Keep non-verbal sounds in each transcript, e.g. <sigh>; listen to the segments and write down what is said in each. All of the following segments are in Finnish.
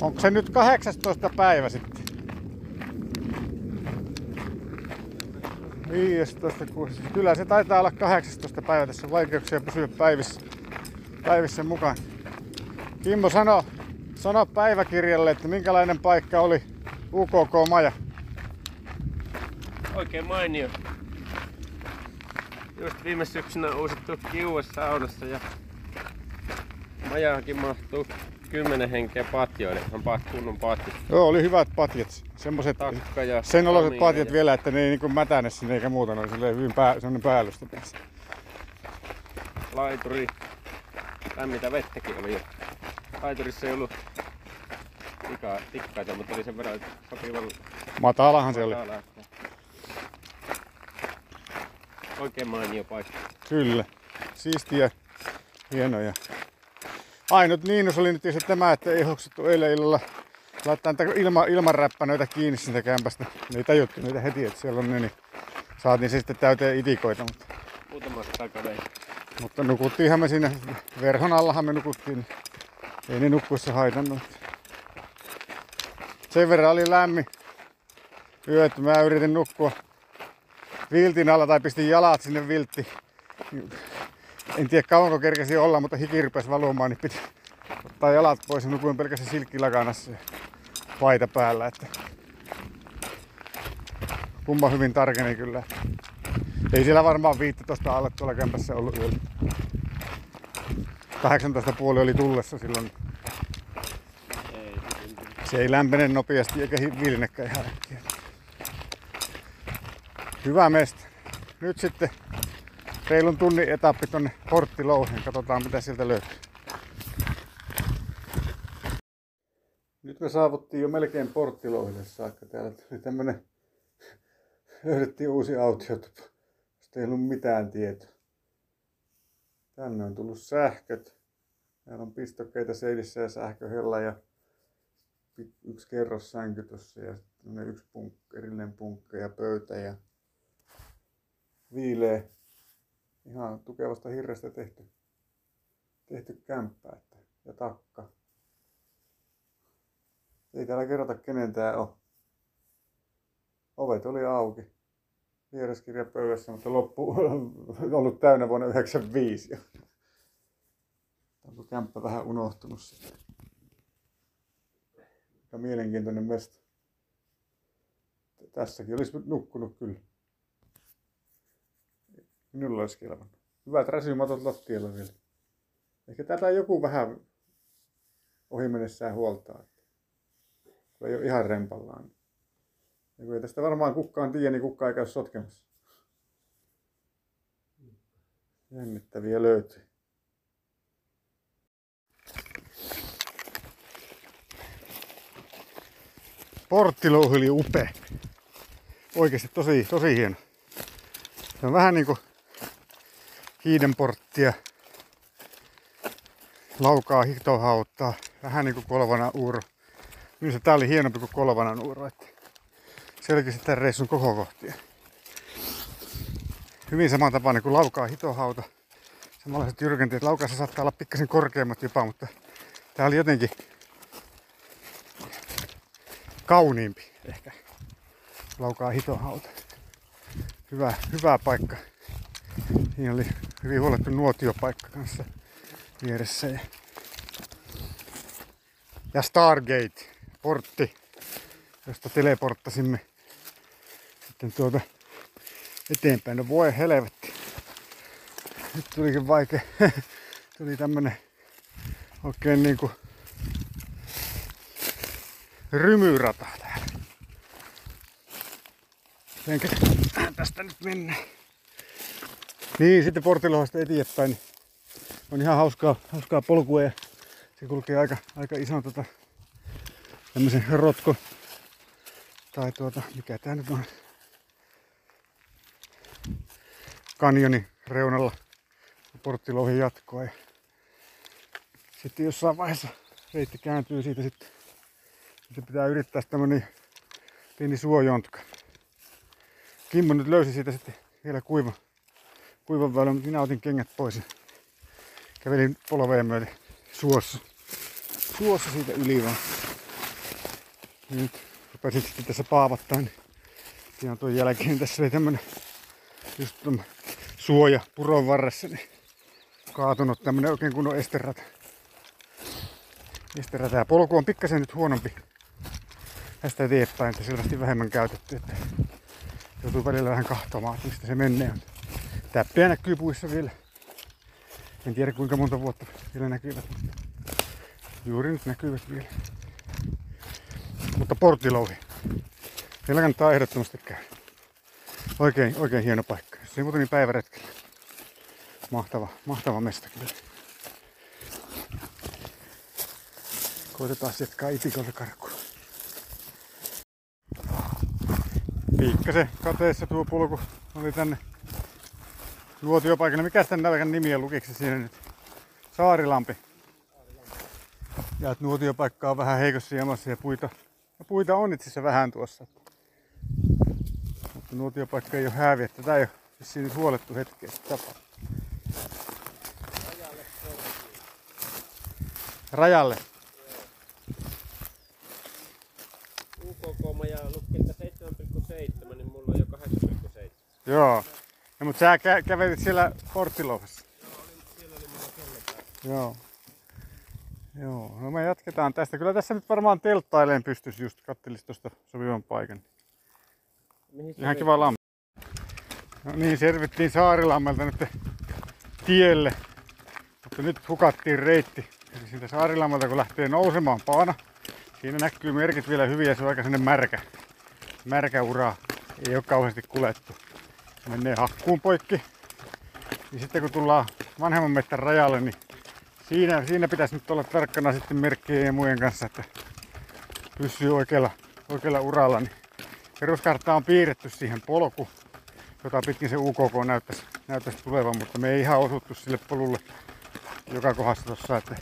Onko se nyt 18 päivä sitten? 15, 16. Kyllä se taitaa olla 18 päivä. Tässä on vaikeuksia pysyä päivissä, päivissä mukaan. Kimmo sano, sano päiväkirjalle, että minkälainen paikka oli UKK-maja. Oikein mainio. Just viime syksynä uusittu kiuas saunassa ja majaankin mahtuu 10 henkeä patjoille. On pat, kunnon patjat. Joo, oli hyvät patjat. Semmoset Takka ja sen oloiset patjat ja vielä, että ne ei niinku mätäne sinne eikä muuta. Ne oli hyvin pää, semmonen päällystä tässä. Laituri. Lämmintä vettäkin oli jo. Laiturissa ei ollut tika, tikkaita, mutta oli sen verran sopivan Matalahan se oli. että- Oikein mainio paikka. Kyllä. Siistiä, hienoja. Ainut miinus oli nyt se tämä, että ei hoksuttu eilen illalla laittaa niitä ilma, ilmanräppänöitä kiinni siitä kämpästä. Ei tajuttu niitä heti, että siellä on ne, niin saatiin se sitten täyteen itikoita. Mutta, takana. mutta nukuttiinhan me siinä, verhon allahan me nukuttiin. niin Ei ne nukkuissa haitannut. Sen verran oli lämmin yö, että mä yritin nukkua viltin alla tai pistin jalat sinne viltti. En tiedä kauanko kerkesi olla, mutta hiki rupesi valumaan, niin piti ottaa jalat pois ja nukuin pelkästään silkkilakanassa paita päällä. Että kumma hyvin tarkeni kyllä. Ei siellä varmaan 15 alle tuolla kämpässä ollut yöllä. 18 puoli oli tullessa silloin. Se ei lämpene nopeasti eikä vilinekään ihan äkkiä. Hyvä mesta. Nyt sitten reilun tunnin etappi tonne Porttilouheen. Katsotaan mitä sieltä löytyy. Nyt me saavuttiin jo melkein Porttilouhille saakka. Täällä tuli tämmönen, löydettiin uusi autiotupa. Josta ei ollut mitään tietoa. Tänne on tullut sähköt. Täällä on pistokkeita seinissä ja sähköhella ja yksi kerrossänky tuossa ja sitten yksi punk, erillinen punkka ja pöytä ja viileä ihan tukevasta hirrestä tehty, tehty kämppä että, ja takka. Ei täällä kerrota kenen tää on. Ovet oli auki. Vieraskirja pöydässä, mutta loppu on <laughs> ollut täynnä vuonna 1995 jo. Onko kämppä vähän unohtunut sitten? Mielenkiintoinen mesta. Tässäkin olisi nukkunut kyllä. Minulla olisi kelvannut. Hyvät räsymatot lattialla vielä. Ehkä tätä joku vähän ohi mennessään huoltaa. Kun ei ole ihan rempallaan. Ja kun ei tästä varmaan kukaan tiedä, niin kukaan ei käy sotkemassa. Jännittäviä löytyy. Porttilouhi oli upea. Oikeasti tosi, tosi hieno. Se on vähän niinku hiidenporttia. Laukaa hitohauttaa. Vähän niinku kolvana uuro. Minusta tää oli hienompi kuin kolvanan uuro. Että selkeästi tämän reissun koko kohtia. Hyvin samantapainen kuin laukaa hitohauta. Samanlaiset jyrkenteet. Laukaassa saattaa olla pikkasen korkeammat jopa, mutta tää oli jotenkin kauniimpi ehkä. Laukaa hitohauta. Hyvä, hyvä paikka. Siinä oli hyvin huolettu nuotiopaikka kanssa vieressä. Ja, Stargate, portti, josta teleporttasimme sitten tuota eteenpäin. No voi helvetti. Nyt tulikin vaikea. <laughs> Tuli tämmönen oikein niinku rymyrata täällä. Enkä tästä nyt mennä. Niin, sitten Portilohasta eteenpäin. On ihan hauskaa, hauskaa polkua ja se kulkee aika, aika ison tota, tämmöisen rotko. Tai tuota, mikä tää nyt on? Kanjonin reunalla Porttilohin jatkoa. Ja sitten jossain vaiheessa reitti kääntyy siitä sitten. Se pitää yrittää tämmönen pieni suojontka. Kimmo nyt löysi siitä sitten vielä kuiva, kuivan väylän, minä otin kengät pois ja kävelin polveen myöten suossa. Suossa siitä yli vaan. Nyt rupesin sitten tässä paavattaa, niin ihan tuon jälkeen tässä oli tämmönen just suoja puron varressa, niin kaatunut tämmönen oikein kunnon esterata. Esterata ja polku on pikkasen nyt huonompi tästä eteenpäin, että selvästi vähemmän käytetty, että joutuu välillä vähän kahtomaan, mistä se menee. Täppiä näkyy puissa vielä. En tiedä kuinka monta vuotta vielä näkyvät, mutta juuri nyt näkyvät vielä. Mutta porttilouhi. Siellä kannattaa ehdottomasti käydä. Oikein, oikein hieno paikka. Se muuta niin päiväretkellä. Mahtava, mahtava mesta kyllä. Koitetaan jatkaa itikolta karkuun. Pikkasen kateessa tuo polku oli tänne luotiopaikalle. Mikä tänne paikan nimi on? Lukiksi siinä nyt? Saarilampi. Ja että nuotiopaikka on vähän heikossa jamassa ja puita, ja puita on itse asiassa vähän tuossa. Mutta nuotiopaikka ei ole häviä. Tätä ei ole vissiin nyt huolettu hetkeä tapa. Rajalle. UKK ja lukkinta 7,7, niin mulla on jo 8,7. Joo. No, mutta sä kä- kävelit siellä porttilouhessa. Joo. Joo, no me jatketaan tästä. Kyllä tässä nyt varmaan telttaileen pystyisi just kattelis tuosta sopivan paikan. Mihin Ihan kiva lampi. No niin, selvittiin Saarilammelta nyt tielle. Mutta nyt hukattiin reitti. Eli siitä Saarilammelta kun lähtee nousemaan paana. Siinä näkyy merkit vielä hyviä, se on aika sinne märkä. Märkä ura. Ei ole kauheasti kulettu. Menee hakkuun poikki. Ja sitten kun tullaan vanhemman metsän rajalle, niin siinä, siinä pitäisi nyt olla tarkkana sitten merkkien ja muiden kanssa, että pysyy oikealla, oikealla uralla. Niin peruskartta on piirretty siihen polku, jota pitkin se UKK näyttäisi, näyttäisi tulevan, mutta me ei ihan osuttu sille polulle joka kohdassa tossa, että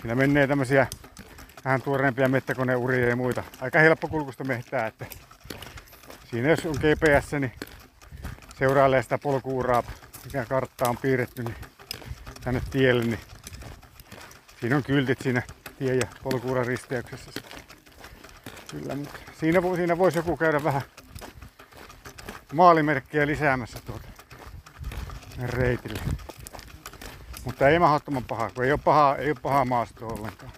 siinä menee tämmöisiä vähän tuoreempia mettäkoneuria ja muita. Aika helppokulkusta mehtää, että siinä jos on GPS, niin seurailee sitä polkuuraa, mikä kartta on piirretty niin tänne tielle, niin siinä on kyltit siinä tie- ja polkuuran risteyksessä. Kyllä, mutta siinä, siinä voisi joku käydä vähän maalimerkkiä lisäämässä tuota reitille. Mutta ei mahdottoman paha, kun ei ole paha, ei ole paha maasto ollenkaan.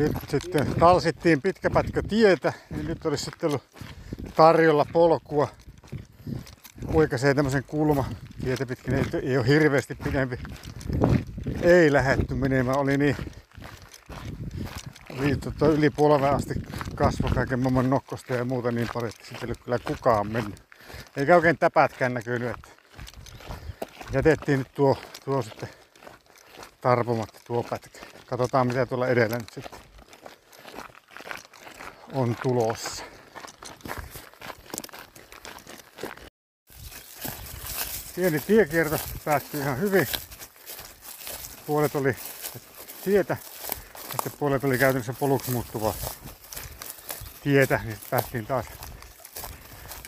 Nyt sitten talsittiin pitkä pätkö tietä, niin nyt olisi sitten ollut tarjolla polkua. Oikaisee tämmöisen kulma tietä pitkin, ei, ei ole hirveästi pidempi. Ei lähetty menemään, oli niin oli tota yli polven asti kasvo kaiken maailman nokkosta ja muuta niin paljon, että sitten ei kyllä kukaan mennyt. Eikä oikein täpätkään näkynyt, että jätettiin nyt tuo, tuo sitten tarpomatta tuo pätkä. Katsotaan mitä tuolla edellä nyt sitten on tulossa. Pieni tiekierto päättyi ihan hyvin. Puolet oli tietä, sitten puolet oli käytännössä poluksi muuttuvaa tietä, niin päästiin taas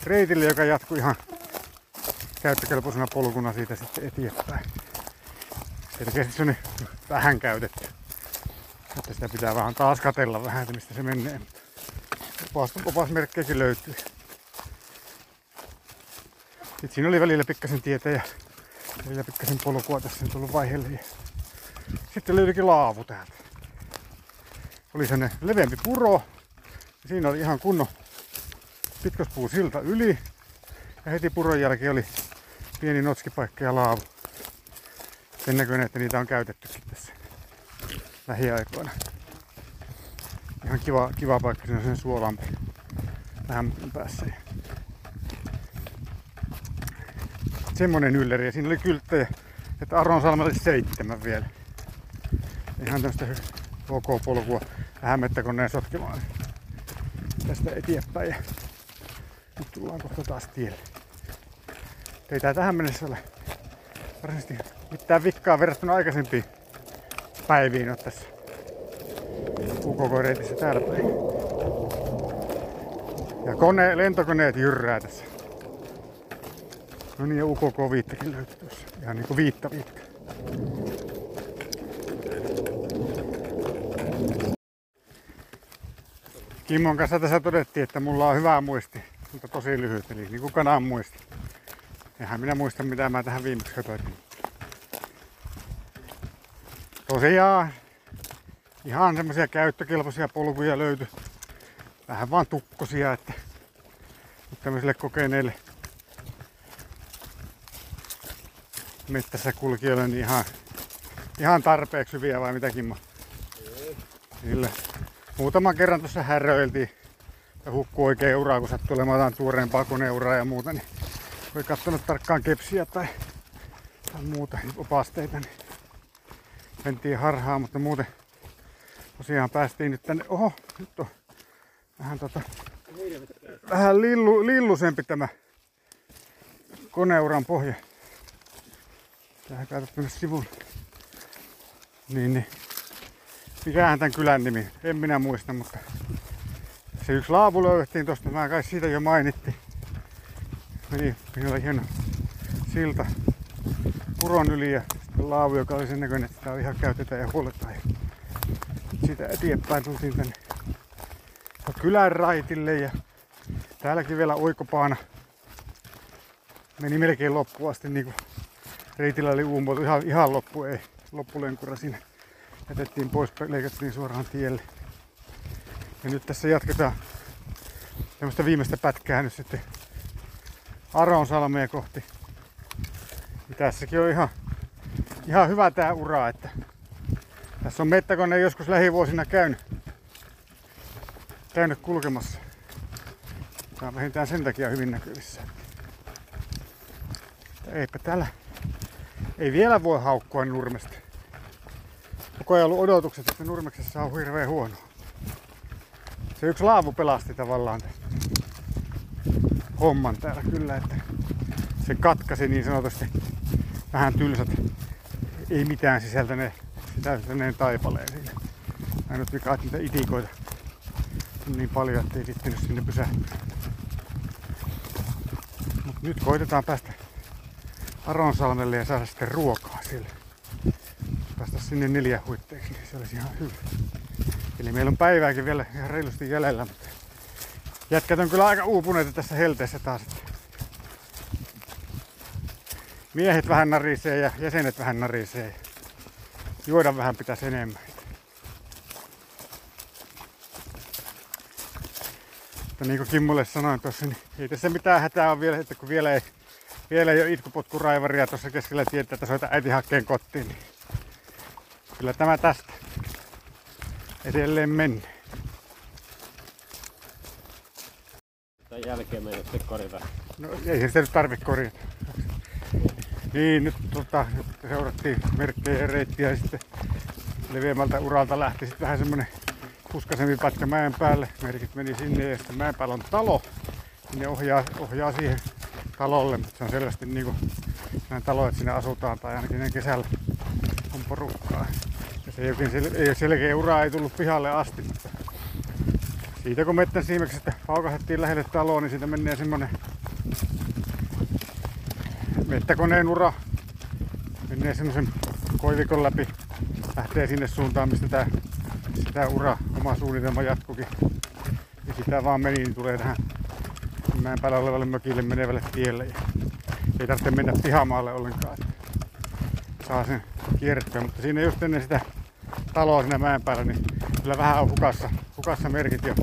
reitille, joka jatkui ihan käyttökelpoisena polkuna siitä sitten eteenpäin. Selkeästi se on nyt vähän käytetty. Että sitä pitää vähän taas katella vähän, että mistä se menee. Opas, opasmerkkejäkin löytyy. Sitten siinä oli välillä pikkasen tietä ja välillä pikkasen polkua tässä on tullut vaiheelle. Sitten löytyikin laavu täältä. Oli sellainen leveämpi puro. Ja siinä oli ihan kunnon pitkäspuu silta yli. Ja heti puron jälkeen oli pieni notskipaikka ja laavu. Sen näköinen, että niitä on käytettykin tässä lähiaikoina. Ihan kiva, kiva paikka, siinä on sen suolampi vähän päässä. Semmonen ylläri ja siinä oli kylttejä, että Aron Salmelle seitsemän vielä. Ihan tämmöistä ok polkua vähän mettäkoneen sotkemaan tästä eteenpäin. Ja nyt tullaan kohta taas tielle. Ei tää tähän mennessä ole varsinaisesti mitään vikkaa verrattuna aikaisempiin päiviin ole tässä ulkokoireitissä niin täällä päin. Ja kone, lentokoneet jyrrää tässä. No niin, ja UKK-viittakin löytyy tuossa. Ihan niinku viitta viitta. Kimmon kanssa tässä todettiin, että mulla on hyvä muisti, mutta tosi lyhyt, eli niin kanan muisti. Eihän minä muista, mitä mä tähän viimeksi höpötin. Tosiaan, ihan semmoisia käyttökelpoisia polkuja löytyi. Vähän vaan tukkosia, että mutta tämmöisille kokeneille mettässä kulkijoille niin ihan, ihan tarpeeksi hyviä vai mitäkin mä. Sille. Muutaman kerran tuossa häröiltiin ja hukku oikein uraa, kun sattui olemaan tuoreempaa koneuraa ja muuta, niin voi katsonut tarkkaan kepsiä tai, tai muuta opasteita, niin mentiin harhaan, mutta muuten tosiaan päästiin nyt tänne. Oho, nyt on vähän tota, vähän lillu, lillusempi tämä koneuran pohja. Tähän katsot mennä sivulle. Niin, niin. Mikähän tämän kylän nimi? En minä muista, mutta se yksi laavu löydettiin tosta. Mä kai siitä jo mainittiin. Meni, minulla hieno silta puron yli ja laavu, joka oli sen näköinen, että sitä ihan käytetään ja huoletaan. Siitä eteenpäin tultiin tänne kylän raitille ja täälläkin vielä oikopaana meni melkein loppuun asti niin kuin reitillä oli uumoitu ihan, ihan loppu ei loppulenkura siinä jätettiin pois, leikattiin suoraan tielle. Ja nyt tässä jatketaan tämmöistä viimeistä pätkää nyt sitten Aronsalmea kohti. Ja tässäkin on ihan, ihan hyvä tää ura, että tässä on mettäkone joskus lähivuosina käynyt, käynyt kulkemassa. Tää on vähintään sen takia hyvin näkyvissä. Eipä täällä ei vielä voi haukkua nurmesta. Koko ajan ollut odotukset, että nurmeksessa on hirveän huono. Se yksi laavu pelasti tavallaan homman täällä kyllä, että se katkasi niin sanotusti vähän tylsät, ei mitään sisältäneet sisältäneen taipaleen siinä. Ainut vika, että niitä itikoita on niin paljon, ettei vittinyt sinne pysähtyä. Mut nyt koitetaan päästä Aronsalmelle ja saada sitten ruokaa sille. Päästä sinne neljä huitteeksi, niin se olisi ihan hyvä. Eli meillä on päivääkin vielä ihan reilusti jäljellä, mutta jätkät on kyllä aika uupuneita tässä helteessä taas. Miehet vähän narisee ja jäsenet vähän narisee. Juoda vähän pitäisi enemmän. Mutta niin kuin Kimmulle sanoin tuossa, niin ei tässä mitään hätää ole vielä, että kun vielä ei, vielä ei ole itkupotkuraivaria tuossa keskellä tietää, että soita äiti hakkeen kotiin, niin kyllä tämä tästä edelleen mennä. Tämän jälkeen meidän sitten korjataan. No ei sitä nyt tarvitse korjata. Niin, nyt, tota, seurattiin merkkejä ja reittiä ja sitten leveämmältä uralta lähti sitten vähän semmonen kuskasempi pätkä mäen päälle. Merkit meni sinne ja sitten mäen päällä on talo. Ne ohjaa, ohjaa siihen talolle, mutta se on selvästi niinku näin talo, että siinä asutaan tai ainakin näin kesällä on porukkaa. Ja se ei, oikein sel- ei selkeä ura ei tullut pihalle asti, mutta siitä kun mettän siimeksi sitten paukahettiin lähelle taloa, niin siitä menee semmonen mettäkoneen ura. Menee semmosen koivikon läpi. Lähtee sinne suuntaan, mistä tää, sitä ura, oma suunnitelma jatkukin. Ja sitä vaan meni, niin tulee tähän mäen päällä olevalle mökille menevälle tielle. Ja ei tarvitse mennä pihamaalle ollenkaan. Saa sen kierrettyä, mutta siinä just ennen sitä taloa siinä mäen päällä, niin kyllä vähän on hukassa, hukassa merkit jo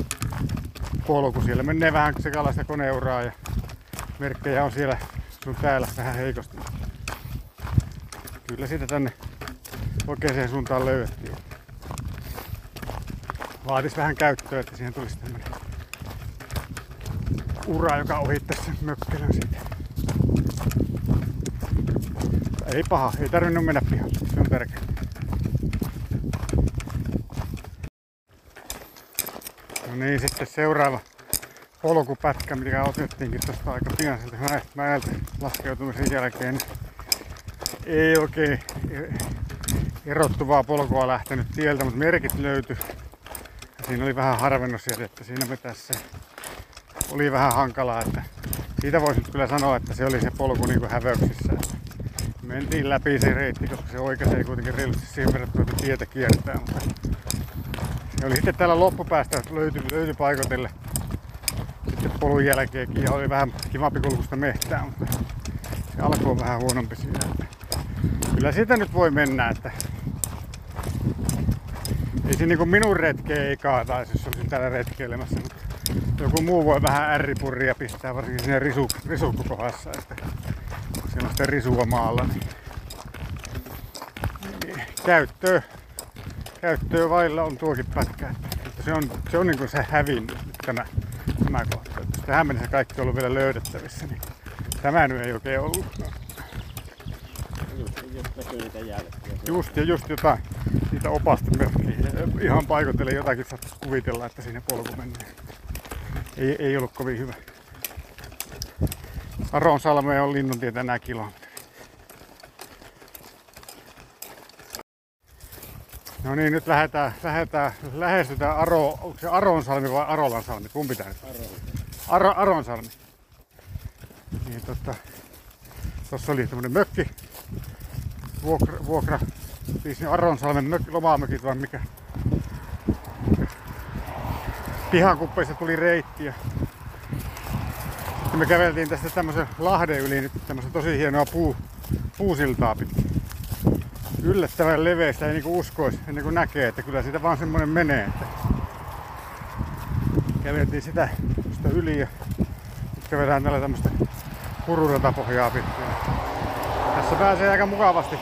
polku. Siellä menee vähän sekalaista koneuraa ja merkkejä on siellä sun täällä vähän heikosti. Kyllä siitä tänne oikeaan suuntaan löydettiin. Vaatis vähän käyttöä, että siihen tulisi tämmönen ura, joka ohittaisi sen mökkelön siitä. Ei paha, ei tarvinnut mennä pihalle, se on tärkeää. No niin, sitten seuraava polkupätkä, mikä otettiinkin tuosta aika pian sieltä mäeltä laskeutumisen jälkeen. niin Ei oikein erottuvaa polkua lähtenyt tieltä, mutta merkit löytyi. Ja siinä oli vähän harvennusjätettä siinä metässä. Oli vähän hankalaa, että siitä voisi kyllä sanoa, että se oli se polku niin kuin häveyksissä. Mentiin läpi se reitti, koska se oikeassa ei kuitenkin reilusti siihen verrattuna, että tietä kiertää, mutta Ja oli sitten täällä loppupäästä löytyi, löytyi paikotelle polun jälkeenkin ja oli vähän kivampi kulkusta mehtää, mutta se alkoi vähän huonompi. Että kyllä siitä nyt voi mennä, että ei se niinku minun retkeä ei kaataisi, jos olisin täällä retkeilemässä, mutta joku muu voi vähän ärripurria pistää, varsinkin siinä risu, risukkokohdassa, että siellä on sitä risua maalla. Niin, niin käyttöä, käyttöä vailla on tuokin pätkä. Että se on, se on niinku se hävinnyt nyt tämä, tämä kohta. Tähän mennessä kaikki on ollut vielä löydettävissä, niin tämä nyt ei oikein ollut. Just, just. Just ja just jotain niitä opasta. Ihan paikotelle jotakin saattaisi kuvitella, että siinä polku menee. Ei, ei ollut kovin hyvä. Aron salme on Linnuntietä nää kilometri. No niin, nyt lähdetään, lähdetään lähestytään Aro, onko se Aronsalmi vai Arolansalmi? Kumpi tää nyt? Aro, Aronsalmi. Niin tota, tossa oli tämmönen mökki, vuokra, vuokra siis Aronsalmen mök, lomamökit vai mikä. Pihankuppeista tuli reitti ja sitten me käveltiin tästä tämmösen lahden yli nyt tämmösen tosi hienoa puu, puusiltaa pitkin. Yllättävän leveistä ei niinku uskois ennen kuin näkee, että kyllä siitä vaan semmonen menee. Että käveltiin sitä, sitä yli ja nyt kävelään tällä tämmöstä pururatapohjaa pitkin. Tässä pääsee aika mukavasti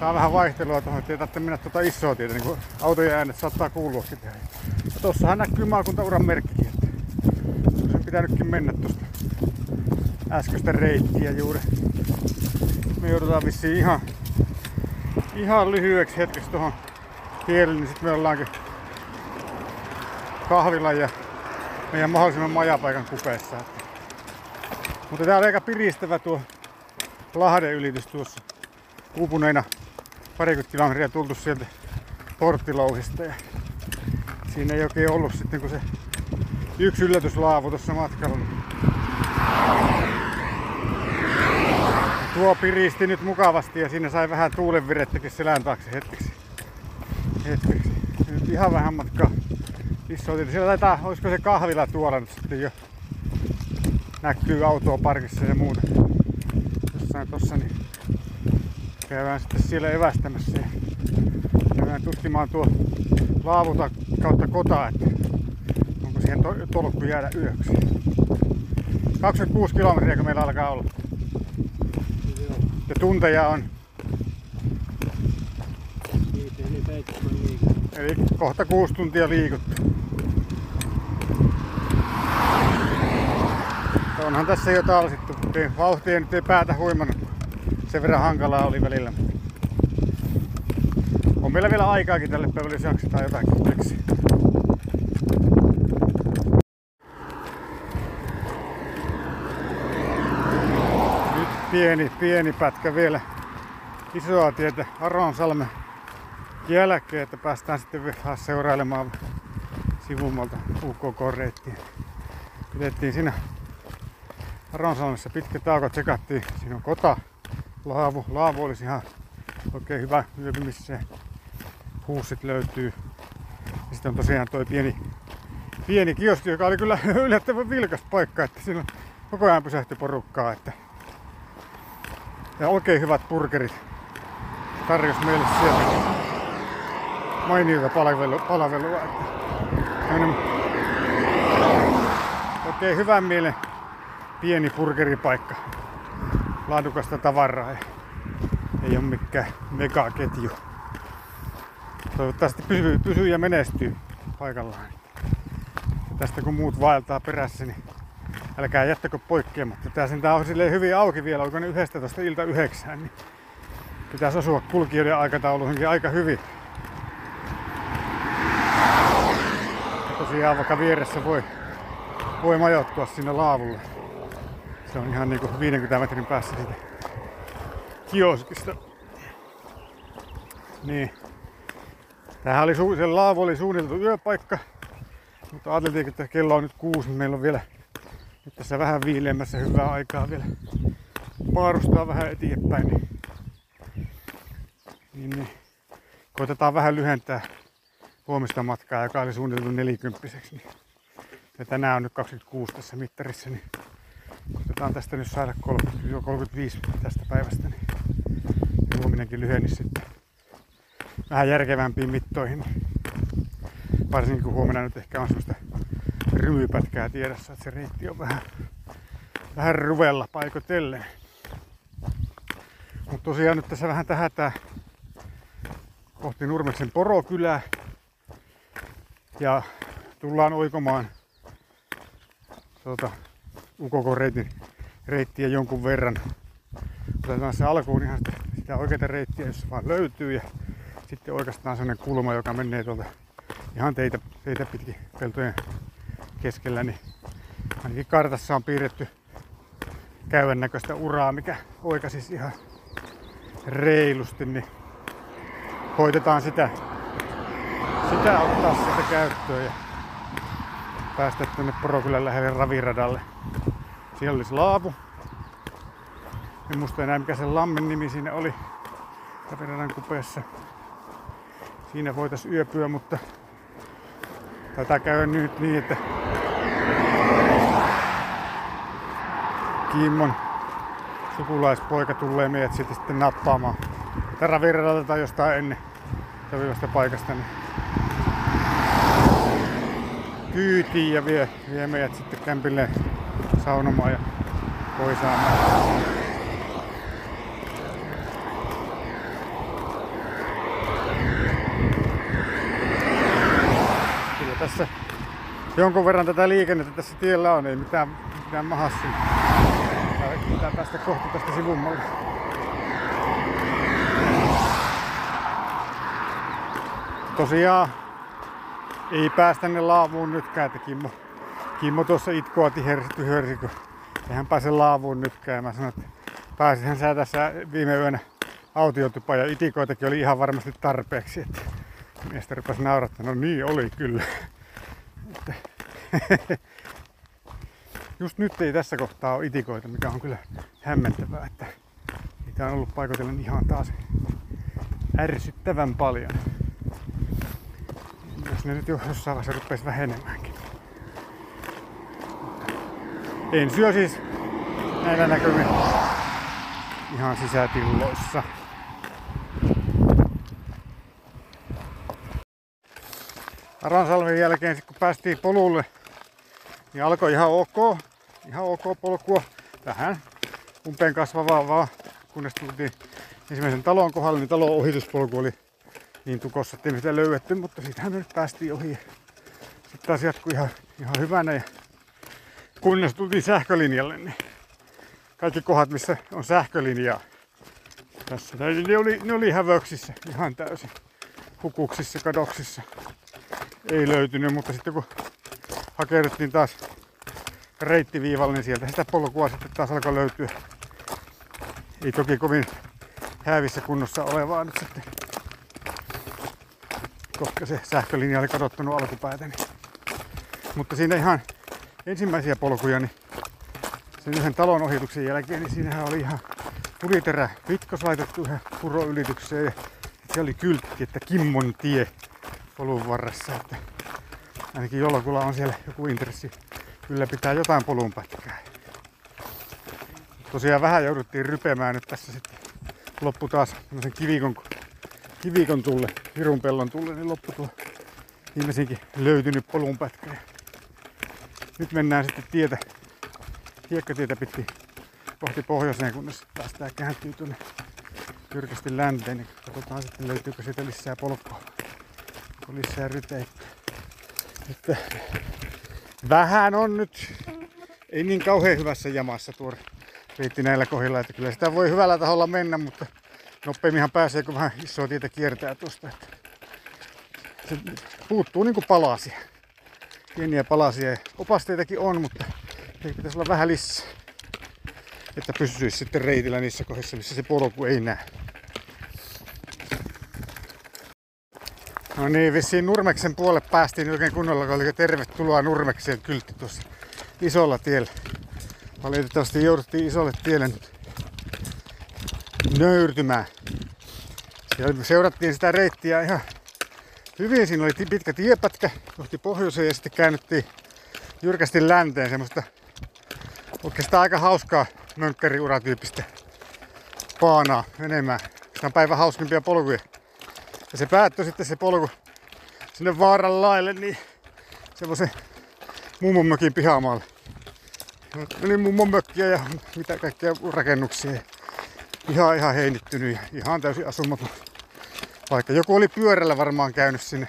saa vähän vaihtelua tuohon, ettei tarvitse mennä tuota isoa tietä, niin kuin autojen äänet saattaa kuuluakin tähän. Ja tossahan näkyy maakuntauran merkkikin, että sen pitänytkin mennä tuosta äskeistä reittiä juuri. Me joudutaan vissiin ihan, ihan lyhyeksi hetkeksi tuohon tielle, niin sitten me ollaankin kahvilla ja meidän mahdollisimman majapaikan kupeessa. Mutta tää on aika piristävä tuo Lahden ylitys tuossa uupuneina parikymmentä kilometriä tultu sieltä porttilouhista ja siinä ei oikein ollut sitten kun se yksi yllätyslaavu tuossa matkalla. Tuo piristi nyt mukavasti ja siinä sai vähän tuulenvirettäkin selän taakse hetkeksi. hetkeksi. Nyt ihan vähän matkaa isoa Siellä taitaa, olisiko se kahvila tuolla nyt sitten jo näkyy autoa parkissa ja muuta. Jossain tossa niin käydään sitten siellä evästämässä ja käydään tutkimaan tuo laavuta kautta kota, että onko siihen to- tolkku jäädä yöksi. 26 kilometriä meillä alkaa olla. Ja tunteja on. Eli kohta kuusi tuntia liikuttu. Onhan tässä jo talsittu. Vauhtia nyt ei päätä huimannut sen verran hankalaa oli välillä. On meillä vielä aikaakin tälle päivälle, jos jaksetaan jotakin keksiä. Nyt pieni, pieni pätkä vielä isoa tietä Aronsalmen jälkeen, että päästään sitten vähän seurailemaan sivummalta UKK-reittiä. Pidettiin siinä Aronsalmessa pitkä tauko, tsekattiin, siinä on kota, laavu. Laavu olisi ihan oikein hyvä yöpy, missä se huussit löytyy. Ja sitten on tosiaan toi pieni, pieni kioski, joka oli kyllä <laughs> yllättävän vilkas paikka, että siinä koko ajan pysähtyi porukkaa. Että ja oikein hyvät burgerit tarjosi meille sieltä mainiota palvelua. palvelua että oikein hyvän mielen pieni burgeripaikka laadukasta tavaraa. Ja ei ole mikään megaketju. Toivottavasti pysyy, pysyy ja menestyy paikallaan. Ja tästä kun muut vaeltaa perässä, niin älkää jättäkö poikkeamatta. Tää sen tää on silleen hyvin auki vielä, onko ne 11 ilta yhdeksään, niin pitäisi osua kulkijoiden aikatauluihinkin aika hyvin. Ja tosiaan vaikka vieressä voi, voi majoittua sinne laavulle. Se on ihan niinku 50 metrin päässä siitä kioskista. Niin. Tämähän oli, se laavu oli suunniteltu yöpaikka. Mutta ajateltiin, että kello on nyt kuusi, niin meillä on vielä nyt tässä vähän viileämmässä hyvää aikaa vielä paarustaa vähän eteenpäin. Niin, niin, niin. Koitetaan vähän lyhentää huomista matkaa, joka oli suunniteltu nelikymppiseksi. Niin. Ja tänään on nyt 26 tässä mittarissa, niin koitetaan tästä nyt saada 30-35 tästä päivästä. Niin huominenkin lyhenisi sitten vähän järkevämpiin mittoihin. Varsinkin kun huomenna nyt ehkä on semmoista rymypätkää tiedossa, että se reitti on vähän, vähän ruvella paikotellen. Mutta tosiaan nyt tässä vähän tähätää kohti Nurmeksen porokylää. Ja tullaan oikomaan tuota, ukk reitin reittiä jonkun verran. Otetaan se alkuun ihan sitä oikeita reittiä, jos vaan löytyy. Ja sitten oikeastaan sellainen kulma, joka menee tuolta ihan teitä, teitä pitkin peltojen keskellä, niin ainakin kartassa on piirretty käyvän näköistä uraa, mikä oikaisi ihan reilusti, niin koitetaan sitä, sitä ottaa sitä käyttöön ja päästä tänne Porokylän lähelle raviradalle. Siellä olisi laavu. En muista enää mikä se lammen nimi siinä oli raviradan kupeessa. Siinä voitaisiin yöpyä, mutta taitaa käydä nyt niin, että Kimmon sukulaispoika tulee meidät sitten, sitten nappaamaan Taravirralta tai jostain ennen sopivasta paikasta niin kyytiin ja vie, vie meidät sitten kämpille saunomaan ja poisaamaan. Kyllä tässä jonkun verran tätä liikennettä tässä tiellä on, ei mitään, mitään mahassia. Pitää päästä kohti tästä sivummalle. Tosiaan ei päästä ne laavuun nytkään, että Kimmo, Kimmo tuossa itkoa tihersi, tyhörsi, kun eihän pääse laavuun nytkään. Mä sanoin, että pääsihän sä tässä viime yönä autiotupa ja itikoitakin oli ihan varmasti tarpeeksi. Että miestä rupesi naurattaa. No niin oli kyllä. <laughs> just nyt ei tässä kohtaa ole itikoita, mikä on kyllä hämmentävää, että niitä on ollut paikoitellen ihan taas ärsyttävän paljon. Jos ne nyt jo jossain vaiheessa rupesi vähenemäänkin. En syö siis näillä näkymin ihan sisätiloissa. Aransalmen jälkeen, kun päästiin polulle, niin alkoi ihan ok, ihan ok polkua. Vähän umpeen kasvavaa vaan, kunnes tultiin ensimmäisen talon kohdalle, niin talon ohituspolku oli niin tukossa, ettei sitä löydetty, mutta siitähän me nyt päästiin ohi. Sitten taas jatkui ihan, ihan hyvänä ja kunnes tultiin sähkölinjalle, niin kaikki kohdat, missä on sähkölinjaa tässä, ne oli, ne oli hävöksissä ihan täysin hukuksissa, kadoksissa. Ei löytynyt, mutta sitten kun hakeuduttiin taas reittiviivalle, niin sieltä sitä polkua sitten taas alkoi löytyä. Ei toki kovin hävissä kunnossa olevaa nyt sitten, koska se sähkölinja oli kadottanut alkupäätä. Niin. Mutta siinä ihan ensimmäisiä polkuja, niin sen yhden talon ohituksen jälkeen, niin siinähän oli ihan puriterä pitkos laitettu yhden puroylitykseen ja se oli kyltti, että Kimmon tie polun varressa. Että ainakin jollakulla on siellä joku intressi ylläpitää jotain polun pätkää. Tosiaan vähän jouduttiin rypemään nyt tässä sitten. Loppu taas kivikon, kivikon tulle, hirun pellon tulle, niin loppu tuo viimeisinkin löytynyt polun pätkä. Nyt mennään sitten tietä, hiekkatietä pitkin kohti pohjoiseen, kunnes päästään kääntyy tuonne jyrkästi länteen. Niin katsotaan sitten löytyykö siitä lisää polkua. Onko lisää ryteikköä. Että vähän on nyt, ei niin kauhean hyvässä jamassa tuo reitti näillä kohdilla, että kyllä sitä voi hyvällä taholla mennä, mutta nopeimminhan pääsee, kun vähän isoa tietä kiertää tuosta. Se puuttuu niinku palasia. Pieniä palasia. Opasteitakin on, mutta ei pitäisi olla vähän lisää. Että pysyisi sitten reitillä niissä kohdissa, missä se polku ei näe. No niin, vissiin Nurmeksen puolelle päästiin oikein kunnolla, kun oli tervetuloa Nurmekseen kyltti tuossa isolla tiellä. Valitettavasti jouduttiin isolle tielle nöyrtymään. Siellä seurattiin sitä reittiä ihan hyvin. Siinä oli pitkä tiepätkä kohti pohjoiseen ja sitten käännyttiin jyrkästi länteen semmoista oikeastaan aika hauskaa mönkkäriuratyyppistä paanaa menemään. Se on päivän hauskimpia polkuja. Ja se päättyi sitten se polku sinne vaaran laille, niin semmoisen mummon mökin pihamaalle. Oli mummon mökkiä ja mitä kaikkea rakennuksia. Ihan ihan heinittynyt ja ihan täysin asumaton. Vaikka joku oli pyörällä varmaan käynyt sinne.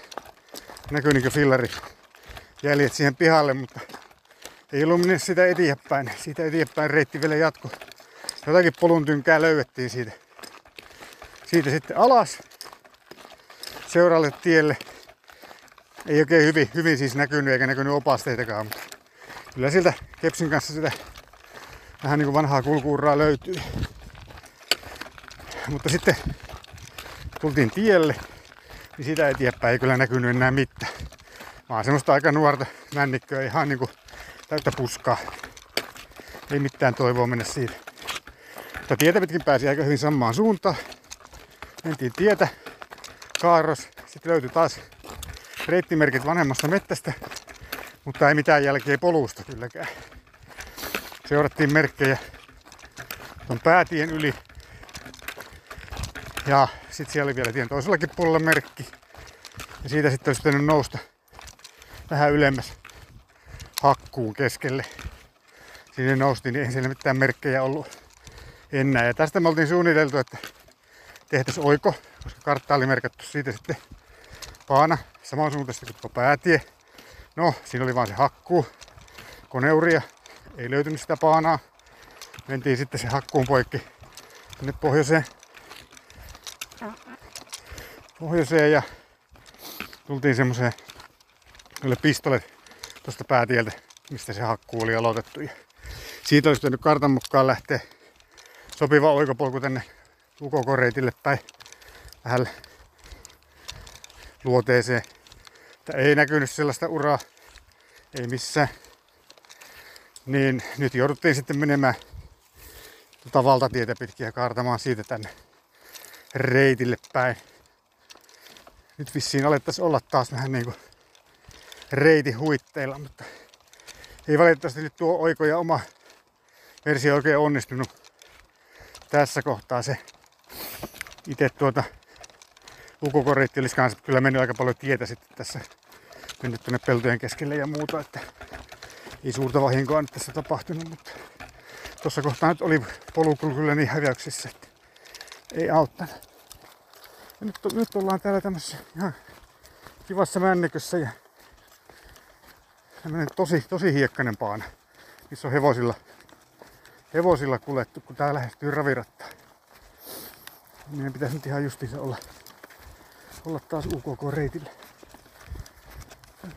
Näkyy niinkö fillari jäljet siihen pihalle, mutta ei ollut minne sitä eteenpäin. Siitä eteenpäin reitti vielä jatko. Jotakin polun tynkää löydettiin siitä. Siitä sitten alas seuraavalle tielle. Ei oikein hyvin, hyvin siis näkynyt eikä näkynyt opasteitakaan, mutta kyllä sieltä Kepsin kanssa sitä vähän niin kuin vanhaa kulkuuraa löytyy. Mutta sitten tultiin tielle, niin sitä eteenpäin ei kyllä näkynyt enää mitään. Vaan semmoista aika nuorta männikköä, ihan niinku täyttä puskaa. Ei mitään toivoa mennä siitä. Mutta tietä pitkin pääsi aika hyvin samaan suuntaan. Mentiin tietä, kaaros, sitten löytyi taas reittimerkit vanhemmasta mettästä, mutta ei mitään jälkeä polusta kylläkään. Seurattiin merkkejä tuon päätien yli. Ja sitten siellä oli vielä tien toisellakin puolella merkki. Ja siitä sitten olisi pitänyt nousta vähän ylemmäs hakkuun keskelle. Sinne noustiin, niin ei siellä mitään merkkejä ollut enää. Ja tästä me oltiin suunniteltu, että tehtäisiin oiko, koska kartta oli merkattu siitä sitten paana samansuuntaisesti kuin päätie. No, siinä oli vaan se hakkuu, koneuria, ei löytynyt sitä paanaa. Mentiin sitten se hakkuun poikki sinne pohjoiseen. Pohjoiseen ja tultiin semmoiseen noille pistolle tuosta päätieltä, mistä se hakkuu oli aloitettu. Ja siitä olisi pitänyt kartan mukaan lähteä sopiva oikopolku tänne ukokoreitille tai vähän luoteeseen. Että ei näkynyt sellaista uraa, ei missään. Niin nyt jouduttiin sitten menemään tuota valtatietä pitkin ja kaartamaan siitä tänne reitille päin. Nyt vissiin alettaisiin olla taas vähän niinku reitin huitteilla, mutta ei valitettavasti nyt tuo oiko ja oma versio oikein onnistunut tässä kohtaa se itse tuota ukokoreitti olisi kanssa kyllä mennyt aika paljon tietä sitten tässä mennyt tuonne peltojen keskelle ja muuta, että ei suurta vahinkoa nyt tässä tapahtunut, mutta tuossa kohtaa nyt oli polukulu kyllä niin häviäksissä, että ei auttanut. Ja nyt, nyt ollaan täällä tämmössä ihan kivassa männikössä ja tämmönen tosi, tosi hiekkainen paana, missä on hevosilla, hevosilla kuljettu, kun tää lähestyy ravirattaa. Meidän pitäisi nyt ihan justiinsa olla, olla taas UKK-reitillä.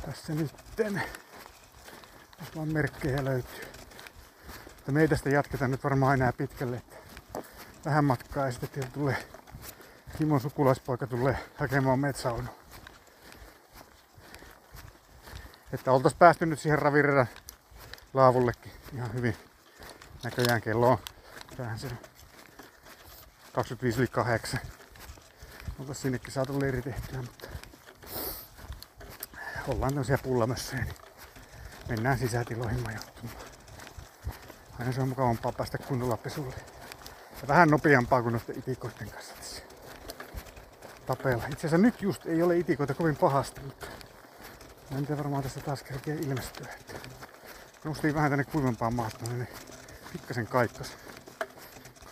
Tässä nytten. Jos vaan merkkejä löytyy. Mutta me ei tästä jatketa nyt varmaan enää pitkälle. Että vähän matkaa ja sitten tulee Kimon sukulaispoika tulee hakemaan metsäaunua. Että oltais päästy nyt siihen ravirran laavullekin ihan hyvin. Näköjään kello on tähän se 25 yli 8. Oltais sinnekin saatu leiri tehtyä, mutta ollaan tämmöisiä pullamössöjä, niin mennään sisätiloihin majoittumaan. Aina se on mukavampaa päästä kunnolla pesulle. Ja vähän nopeampaa kuin noiden itikoiden kanssa tässä tapella. Itse asiassa nyt just ei ole itikoita kovin pahasti, mutta en tiedä varmaan tässä taas kerkeä ilmestyä. Noustiin vähän tänne kuivempaan maastoon, niin pikkasen kaikkas.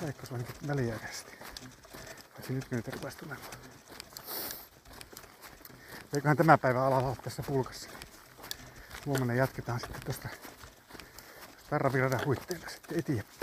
Kaikkas ainakin väliaikaisesti. Paitsi nyt niitä rupesi tulemaan. Eiköhän tämä päivä ala olla tässä pulkassa. Huomenna jatketaan sitten tuosta Tarraviradan huitteilla sitten eteenpäin.